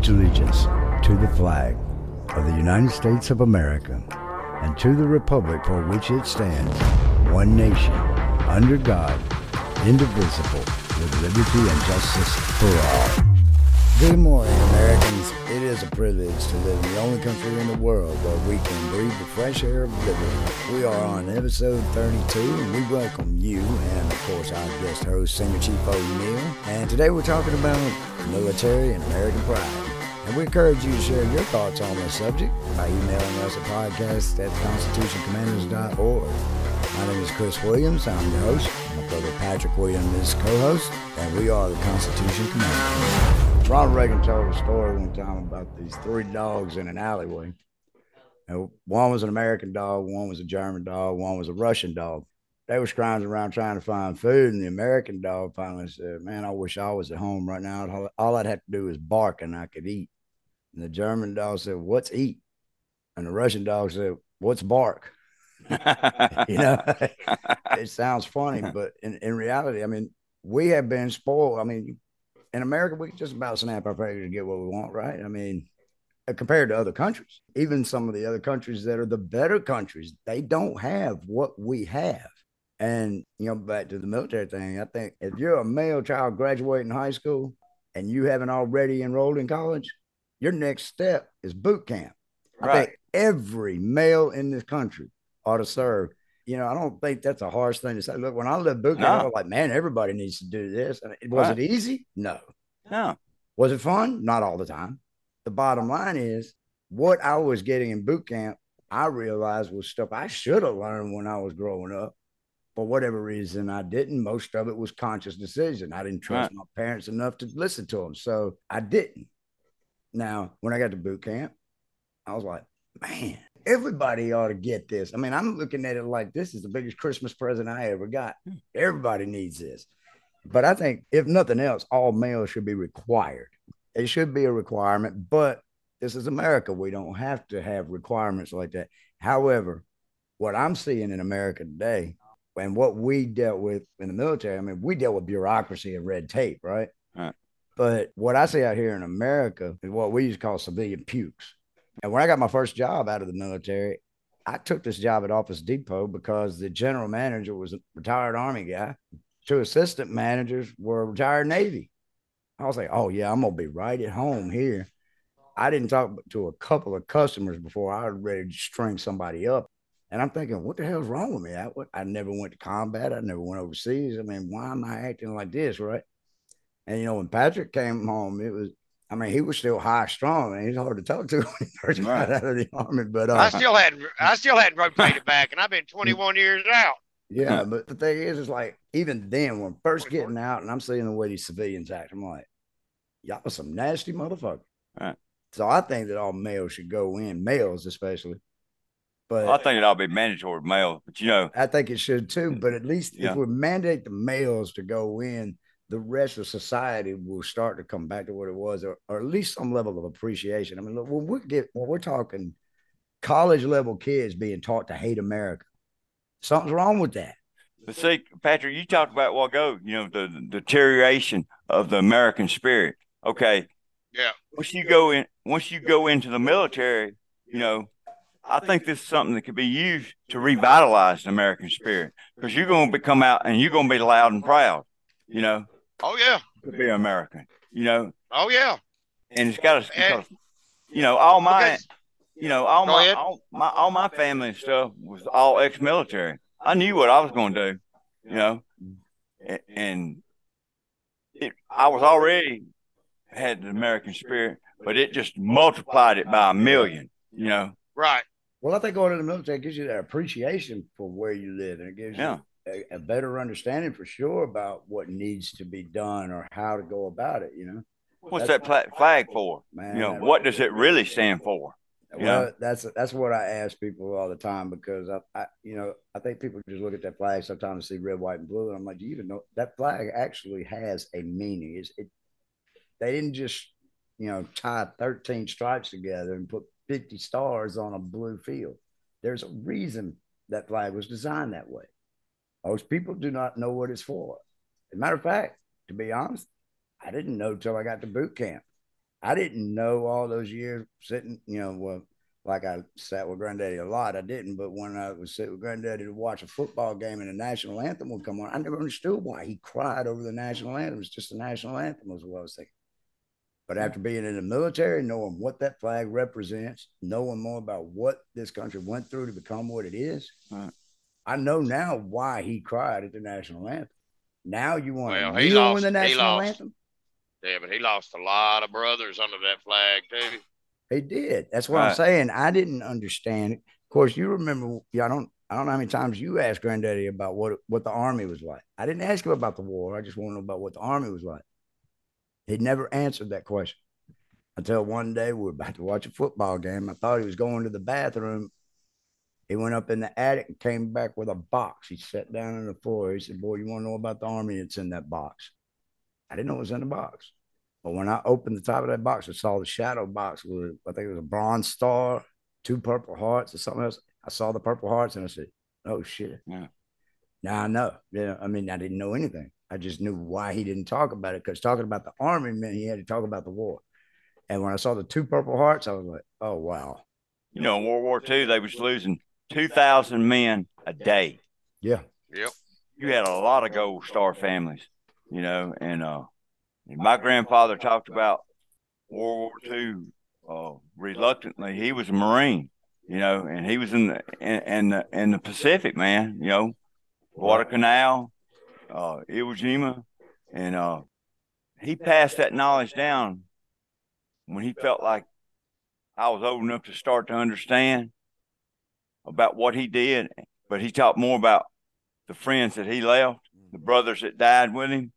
pledge allegiance to the flag of the United States of America and to the republic for which it stands, one nation, under God, indivisible, with liberty and justice for all. Good morning, Americans. It is a privilege to live in the only country in the world where we can breathe the fresh air of liberty. We are on episode 32, and we welcome you and, of course, our guest host, Senior Chief O'Neal. And today we're talking about military and American pride. And we encourage you to share your thoughts on this subject by emailing us at podcast at constitutioncommandos.org. My name is Chris Williams. I'm your host. My brother Patrick Williams is co-host, and we are the Constitution Commandos. Ronald Reagan told a story one time about these three dogs in an alleyway. And one was an American dog, one was a German dog, one was a Russian dog. They were scrounging around trying to find food, and the American dog finally said, "Man, I wish I was at home right now. All I'd have to do is bark, and I could eat." And the German dog said, "What's eat?" And the Russian dog said, "What's bark?" you know, it sounds funny, but in, in reality, I mean, we have been spoiled. I mean, in America, we just about snap our fingers and get what we want, right? I mean, uh, compared to other countries, even some of the other countries that are the better countries, they don't have what we have. And, you know, back to the military thing, I think if you're a male child graduating high school and you haven't already enrolled in college, your next step is boot camp. Right. I think every male in this country ought to serve. You know, I don't think that's a harsh thing to say. Look, when I lived boot camp, no. I was like, man, everybody needs to do this. And was right. it easy? No. No. Was it fun? Not all the time. The bottom line is what I was getting in boot camp, I realized was stuff I should have learned when I was growing up. For whatever reason, I didn't. Most of it was conscious decision. I didn't trust right. my parents enough to listen to them. So I didn't. Now, when I got to boot camp, I was like, man, everybody ought to get this. I mean, I'm looking at it like this is the biggest Christmas present I ever got. Hmm. Everybody needs this. But I think, if nothing else, all males should be required. It should be a requirement, but this is America. We don't have to have requirements like that. However, what I'm seeing in America today and what we dealt with in the military, I mean, we dealt with bureaucracy and red tape, right? right. But what I see out here in America is what we used to call civilian pukes. And when I got my first job out of the military, I took this job at Office Depot because the general manager was a retired Army guy. Two assistant managers were retired Navy. I was like, oh, yeah, I'm going to be right at home here. I didn't talk to a couple of customers before I was ready to string somebody up. And I'm thinking, what the hell's wrong with me? I, I never went to combat. I never went overseas. I mean, why am I acting like this, right? And, you know, when Patrick came home, it was, I mean, he was still high strong, and he's hard to talk to when he first right. got out of the army. But uh, I still hadn't, I still hadn't rotated back, and I've been 21 years out. Yeah, but the thing is, is like even then, when first getting out, and I'm seeing the way these civilians act, I'm like, y'all are some nasty motherfuckers. Right. So I think that all males should go in, males especially. But well, I think it ought to be mandatory male, but you know, I think it should too. But at least yeah. if we mandate the males to go in, the rest of society will start to come back to what it was, or, or at least some level of appreciation. I mean, look, when we get when we're talking college level kids being taught to hate America, something's wrong with that. But see, Patrick, you talked about what go, you know, the, the deterioration of the American spirit. Okay. Yeah. Once you go in, once you go into the military, you know, I think this is something that could be used to revitalize the American spirit because you're going to come out and you're going to be loud and proud, you know. Oh yeah, to be American. You know. Oh yeah. And it's got to, you know, all my, okay. you know, all my, all my, all my family and stuff was all ex-military. I knew what I was going to do, you know, and it, I was already had the American spirit, but it just multiplied it by a million, you know. Right. Well, I think going to the military gives you that appreciation for where you live, and it gives yeah. you a, a, better understanding for sure about what needs to be done or how to go about it. You know, what's that's, that flag for? Man, you know, what does it really stand for? Well, know? that's that's what I ask people all the time because I, I, you know, I think people just look at that flag sometimes and see red, white, and blue, and I'm like, do you even know that flag actually has a meaning? Is it? They didn't just, you know, tie 13 stripes together and put 50 stars on a blue field. There's a reason that flag was designed that way. Most people do not know what it's for. As a matter of fact, to be honest, I didn't know till I got to boot camp. I didn't know all those years sitting, you know, well, like I sat with Granddaddy a lot. I didn't, but when I was sitting with Granddaddy to watch a football game and the national anthem would come on, I never understood why he cried over the national anthem. It's just the national anthem was what I was thinking. But after being in the military, knowing what that flag represents, knowing more about what this country went through to become what it is, right. I know now why he cried at the national anthem. Now you want well, to kneel in the national anthem? Yeah, but he lost a lot of brothers under that flag too. He did. That's what right. I'm saying. I didn't understand. Of course, you remember. Yeah, I don't. I don't know how many times you asked Granddaddy about what what the army was like. I didn't ask him about the war. I just wanted to know about what the army was like. He never answered that question until one day we were about to watch a football game. I thought he was going to the bathroom. He went up in the attic and came back with a box. He sat down on the floor. He said, Boy, you want to know about the army? It's in that box. I didn't know it was in the box. But when I opened the top of that box, I saw the shadow box with, I think it was a bronze star, two purple hearts, or something else. I saw the purple hearts and I said, Oh shit. Yeah. Now I know. Yeah, I mean, I didn't know anything. I just knew why he didn't talk about it because talking about the army meant he had to talk about the war. And when I saw the two Purple Hearts, I was like, oh wow. You know, in World War II, they was losing two thousand men a day. Yeah. Yep. You had a lot of Gold Star families, you know, and uh, my grandfather talked about World War II uh, reluctantly. He was a Marine, you know, and he was in the in, in the in the Pacific, man. You know, Guadalcanal, uh, Iwo Jima, and uh, he passed that knowledge down when he felt like I was old enough to start to understand about what he did. But he talked more about the friends that he left, the mm-hmm. brothers that died with him,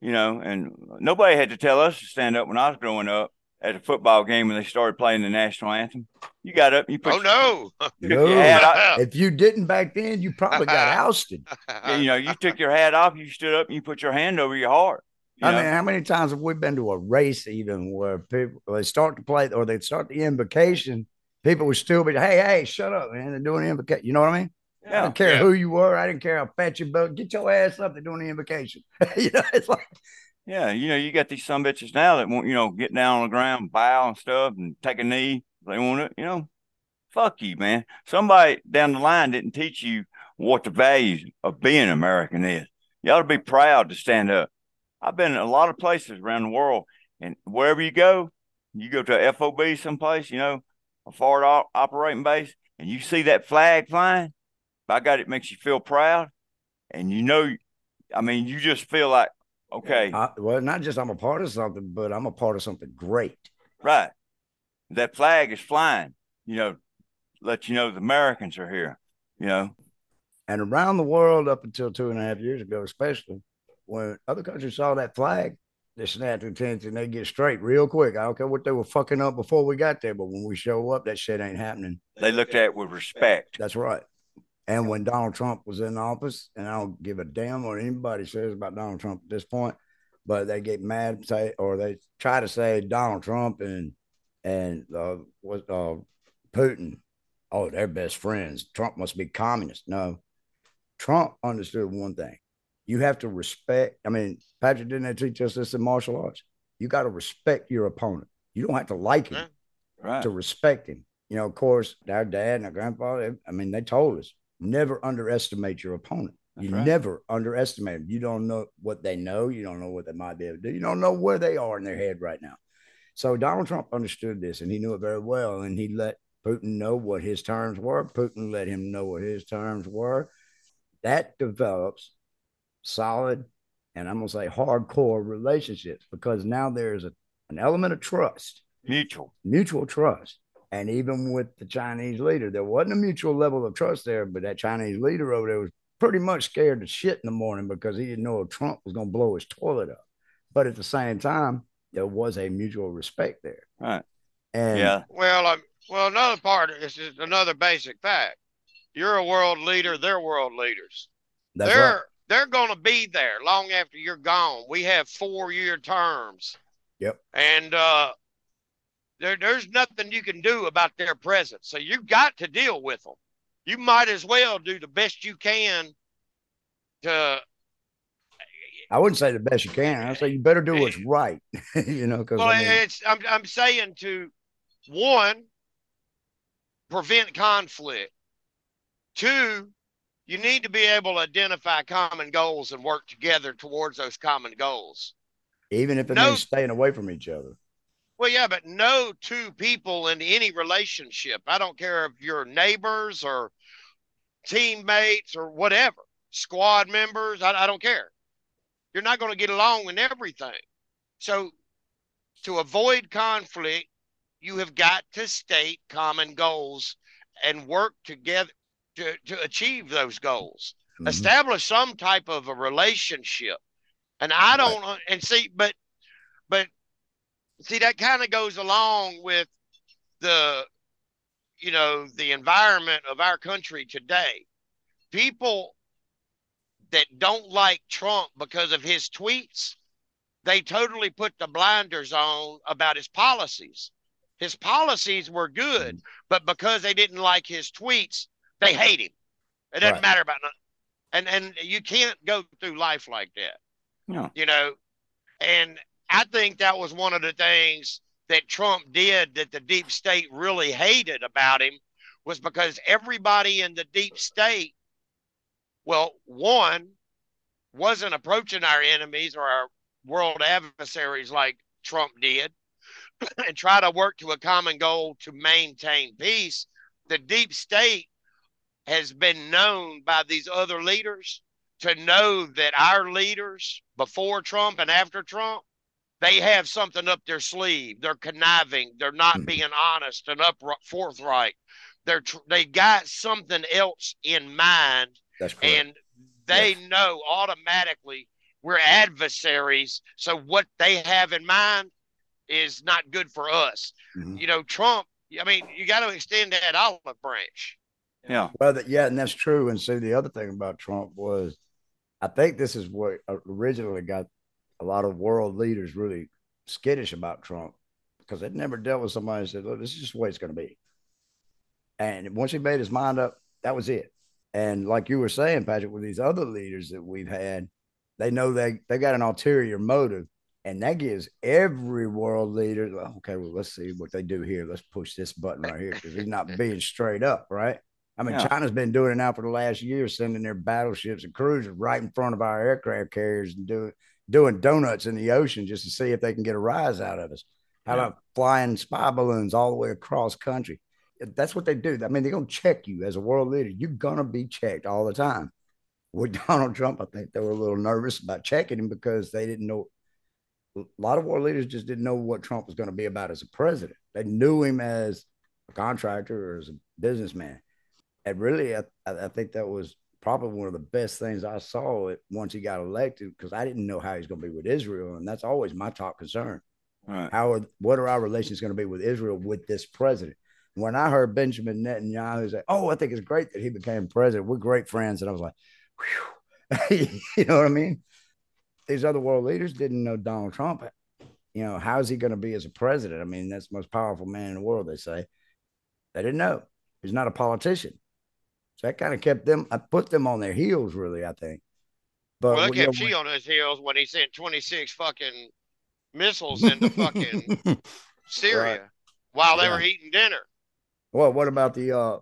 you know, and nobody had to tell us to stand up when I was growing up at a football game when they started playing the national anthem. You got up, you put. Oh no! no. if you didn't back then, you probably got ousted. you know, you took your hat off, you stood up, and you put your hand over your heart. You I know? mean, how many times have we been to a race even where people they start to play or they start the invocation? People would still be, hey, hey, shut up, man! They're doing the invocation. You know what I mean? Yeah, I don't care yeah. who you were. I didn't care how fat you but get your ass up. They're doing the invocation. you know, it's like yeah, you know, you got these some bitches now that want, you know, get down on the ground, bow and stuff, and take a knee. They want it, you know. Fuck you, man. Somebody down the line didn't teach you what the values of being American is. You ought to be proud to stand up. I've been in a lot of places around the world, and wherever you go, you go to a FOB someplace, you know, a forward op- operating base, and you see that flag flying. By God, it makes you feel proud, and you know, I mean, you just feel like Okay. I, well, not just I'm a part of something, but I'm a part of something great. Right. That flag is flying, you know, let you know the Americans are here, you know. And around the world, up until two and a half years ago, especially when other countries saw that flag, they snap snapped attention. They get straight real quick. I don't care what they were fucking up before we got there, but when we show up, that shit ain't happening. They looked at it with respect. That's right. And when Donald Trump was in office, and I don't give a damn what anybody says about Donald Trump at this point, but they get mad say or they try to say Donald Trump and and uh, was uh, Putin, oh, they're best friends. Trump must be communist. No, Trump understood one thing: you have to respect. I mean, Patrick didn't teach us this in martial arts? You got to respect your opponent. You don't have to like him right. to respect him. You know, of course, our dad and our grandfather. I mean, they told us never underestimate your opponent. That's you right. never underestimate them. You don't know what they know. You don't know what they might be able to do. You don't know where they are in their head right now. So Donald Trump understood this and he knew it very well. And he let Putin know what his terms were. Putin let him know what his terms were. That develops solid and I'm going to say hardcore relationships because now there's a, an element of trust. Mutual. Mutual trust. And even with the Chinese leader, there wasn't a mutual level of trust there, but that Chinese leader over there was pretty much scared to shit in the morning because he didn't know if Trump was going to blow his toilet up. But at the same time, there was a mutual respect there. Right. And yeah. Well, um, well, another part is just another basic fact. You're a world leader. They're world leaders. That's they're right. They're going to be there long after you're gone. We have four year terms. Yep. And uh, there, there's nothing you can do about their presence. So you've got to deal with them. You might as well do the best you can to I wouldn't say the best you can. I say you better do what's right. you know, because well, I mean, it's I'm I'm saying to one prevent conflict. Two, you need to be able to identify common goals and work together towards those common goals. Even if it no, means staying away from each other. Well, yeah, but no two people in any relationship, I don't care if you're neighbors or teammates or whatever, squad members, I, I don't care. You're not going to get along in everything. So, to avoid conflict, you have got to state common goals and work together to, to achieve those goals. Mm-hmm. Establish some type of a relationship. And I don't right. and see, but but see that kind of goes along with the you know the environment of our country today. People that don't like Trump because of his tweets, they totally put the blinders on about his policies. His policies were good, mm-hmm. but because they didn't like his tweets, they hate him. It doesn't right. matter about nothing. And and you can't go through life like that. No. You know, and I think that was one of the things that Trump did that the deep state really hated about him was because everybody in the deep state, well, one, wasn't approaching our enemies or our world adversaries like Trump did and try to work to a common goal to maintain peace. The deep state has been known by these other leaders to know that our leaders before Trump and after Trump, they have something up their sleeve. They're conniving. They're not mm-hmm. being honest and up forthright. They're tr- they got something else in mind, and they yes. know automatically we're adversaries. So what they have in mind is not good for us. Mm-hmm. You know, Trump. I mean, you got to extend that olive branch. Yeah. Well, yeah, and that's true. And so the other thing about Trump was, I think this is what originally got a lot of world leaders really skittish about Trump because they'd never dealt with somebody and said, "Look, this is just the way it's going to be." And once he made his mind up, that was it. And like you were saying, Patrick, with these other leaders that we've had, they know they they got an ulterior motive, and that gives every world leader, okay, well, let's see what they do here. Let's push this button right here because he's not being straight up, right? I mean, yeah. China's been doing it now for the last year, sending their battleships and cruisers right in front of our aircraft carriers and doing doing donuts in the ocean just to see if they can get a rise out of us. How yeah. about flying spy balloons all the way across country? That's what they do. I mean, they're gonna check you as a world leader. You're gonna be checked all the time. With Donald Trump, I think they were a little nervous about checking him because they didn't know. A lot of world leaders just didn't know what Trump was going to be about as a president. They knew him as a contractor or as a businessman and really, I, I think that was probably one of the best things I saw it once he got elected because I didn't know how he's going to be with Israel, and that's always my top concern. Right. How are what are our relations going to be with Israel with this president? When I heard Benjamin Netanyahu say, "Oh, I think it's great that he became president. We're great friends," and I was like, you know what I mean? These other world leaders didn't know Donald Trump. You know, how's he going to be as a president? I mean, that's the most powerful man in the world. They say they didn't know. He's not a politician. So that kind of kept them, I put them on their heels, really, I think. But well, kept you on his heels when he sent 26 fucking missiles into fucking Syria right. while they yeah. were eating dinner. Well, what about the, uh,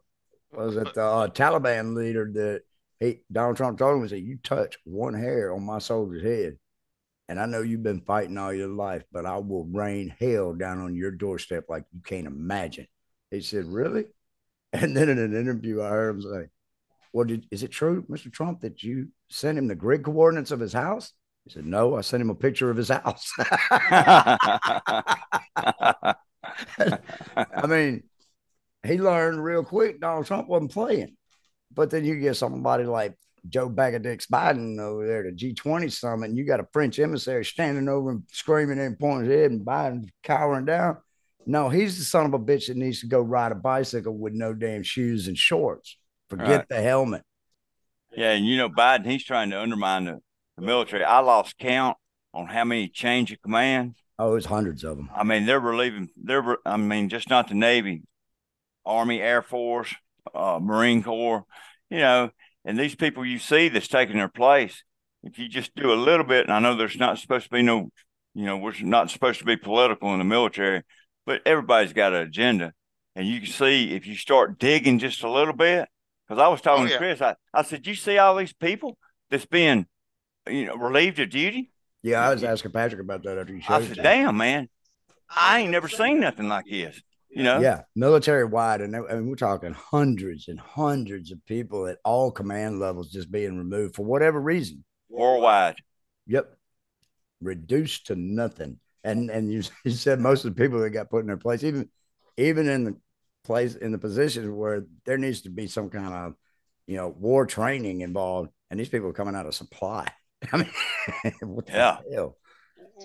was it the uh, Taliban leader that he, Donald Trump told him, said, You touch one hair on my soldier's head. And I know you've been fighting all your life, but I will rain hell down on your doorstep like you can't imagine. He said, Really? And then in an interview, I heard him say, Well, did, is it true, Mr. Trump, that you sent him the grid coordinates of his house? He said, No, I sent him a picture of his house. I mean, he learned real quick Donald Trump wasn't playing. But then you get somebody like Joe Bagadix Biden over there, the G20 summit, and you got a French emissary standing over and screaming and pointing his head, and Biden cowering down. No, he's the son of a bitch that needs to go ride a bicycle with no damn shoes and shorts. Forget right. the helmet. Yeah, and you know Biden, he's trying to undermine the, the military. I lost count on how many change of command. Oh, it's hundreds of them. I mean, they're relieving. They're, I mean, just not the Navy, Army, Air Force, uh, Marine Corps. You know, and these people you see that's taking their place, if you just do a little bit, and I know there's not supposed to be no, you know, we're not supposed to be political in the military, but everybody's got an agenda. And you can see if you start digging just a little bit, because I was talking oh, yeah. to Chris, I, I said, you see all these people that's being, you know, relieved of duty? Yeah, I was asking Patrick about that after you showed I said, damn, man, I ain't never seen nothing like this. You know? Yeah, military wide, and, and we're talking hundreds and hundreds of people at all command levels just being removed for whatever reason. Worldwide. Yep, reduced to nothing. And and you, you said most of the people that got put in their place, even even in the place in the positions where there needs to be some kind of you know war training involved, and these people are coming out of supply. I mean, yeah. Hell?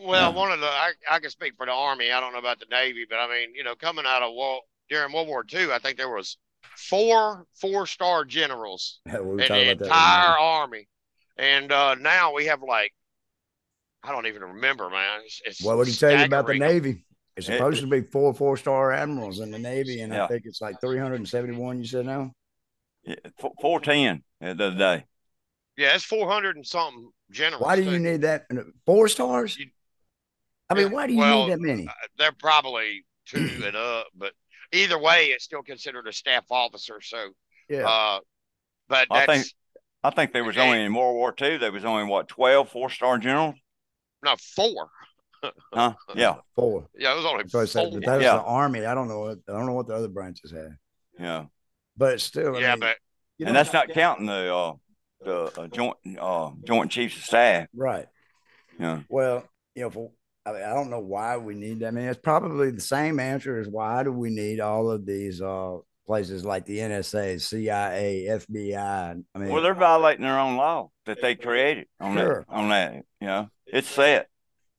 Well, yeah. one of the I, I can speak for the Army. I don't know about the Navy, but I mean, you know, coming out of war during World War II, I think there was four four star generals yeah, in the entire Army, and uh, now we have like I don't even remember, man. It's, it's what would he tell you about the Navy? It's supposed to be four four star admirals in the Navy, and yeah. I think it's like three hundred and seventy one. You said now? Yeah, four ten the other day. Yeah, it's four hundred and something generals. Why do you need that? Four stars? You, I mean, why do you well, need that many? Uh, they're probably two and up, but either way, it's still considered a staff officer. So, yeah. Uh, but I think I think there was only in World War II. There was only what 12 four star generals. No, four. huh? Yeah, four. Yeah, it was only. So I said, that was yeah. the army. I don't know. What, I don't know what the other branches had. Yeah, but still. I yeah, mean, but and know, that's not counting the uh, the uh, joint uh, joint chiefs of staff. Right. Yeah. Well, you know, for I, mean, I don't know why we need that. I mean, it's probably the same answer as why do we need all of these uh, places like the NSA, CIA, FBI. I mean, well, they're violating their own law that they created on sure. that. On that, you know, it's set.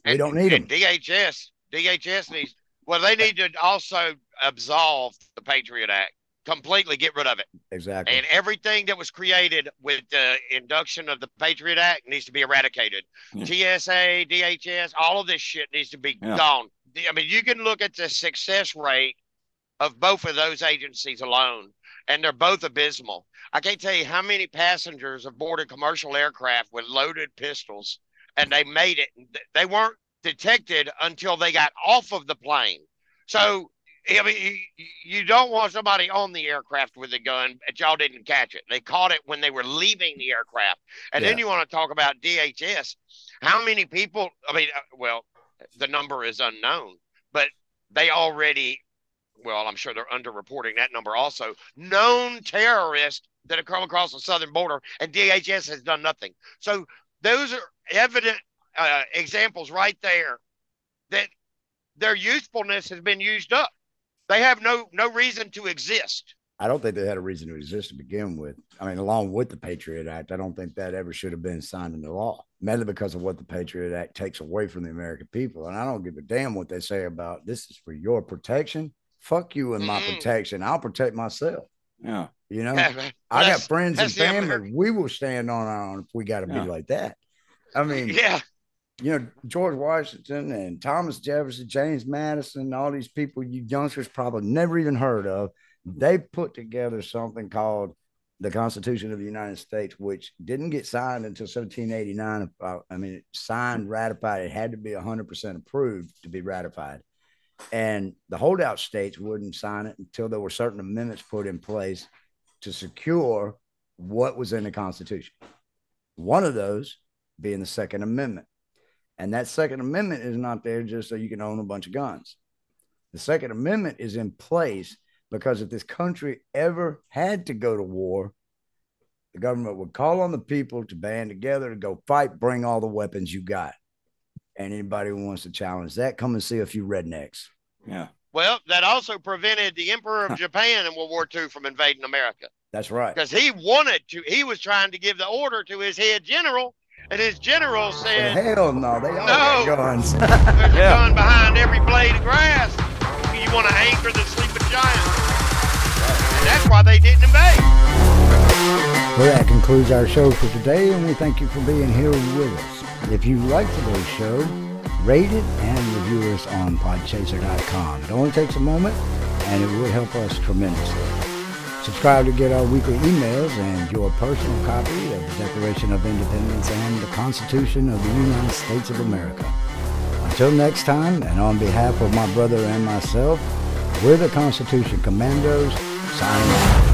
We and, don't need them. DHS, DHS needs. Well, they need to also absolve the Patriot Act completely get rid of it. Exactly. And everything that was created with the induction of the Patriot Act needs to be eradicated. Yeah. TSA, DHS, all of this shit needs to be yeah. gone. I mean, you can look at the success rate of both of those agencies alone, and they're both abysmal. I can't tell you how many passengers have boarded commercial aircraft with loaded pistols, and they made it. They weren't detected until they got off of the plane. So I mean, you don't want somebody on the aircraft with a gun, but y'all didn't catch it. They caught it when they were leaving the aircraft. And yeah. then you want to talk about DHS. How many people? I mean, uh, well, the number is unknown, but they already, well, I'm sure they're underreporting that number also. Known terrorists that have come across the southern border, and DHS has done nothing. So those are evident uh, examples right there that their usefulness has been used up. They have no no reason to exist. I don't think they had a reason to exist to begin with. I mean, along with the Patriot Act, I don't think that ever should have been signed into law, mainly because of what the Patriot Act takes away from the American people. And I don't give a damn what they say about this is for your protection. Fuck you and my mm-hmm. protection. I'll protect myself. Yeah. You know, yeah, I got friends and family. We will stand on our own if we got to yeah. be like that. I mean, yeah you know, George Washington and Thomas Jefferson, James Madison, all these people you youngsters probably never even heard of, they put together something called the Constitution of the United States, which didn't get signed until 1789. Uh, I mean, signed, ratified. It had to be 100% approved to be ratified. And the holdout states wouldn't sign it until there were certain amendments put in place to secure what was in the Constitution. One of those being the Second Amendment. And that Second Amendment is not there just so you can own a bunch of guns. The Second Amendment is in place because if this country ever had to go to war, the government would call on the people to band together to go fight, bring all the weapons you got. And anybody who wants to challenge that, come and see a few rednecks. Yeah. Well, that also prevented the Emperor of Japan in World War II from invading America. That's right. Because he wanted to, he was trying to give the order to his head general and his general said, "Hell no, they all no, got guns. there's a gun behind every blade of grass. You want to anchor the sleeping giant, and that's why they didn't invade." Well, that concludes our show for today, and we thank you for being here with us. If you like today's show, rate it and review us on podchaser.com. It only takes a moment, and it would help us tremendously. Subscribe to get our weekly emails and your personal copy of the Declaration of Independence and the Constitution of the United States of America. Until next time, and on behalf of my brother and myself, we're the Constitution Commandos, signing off.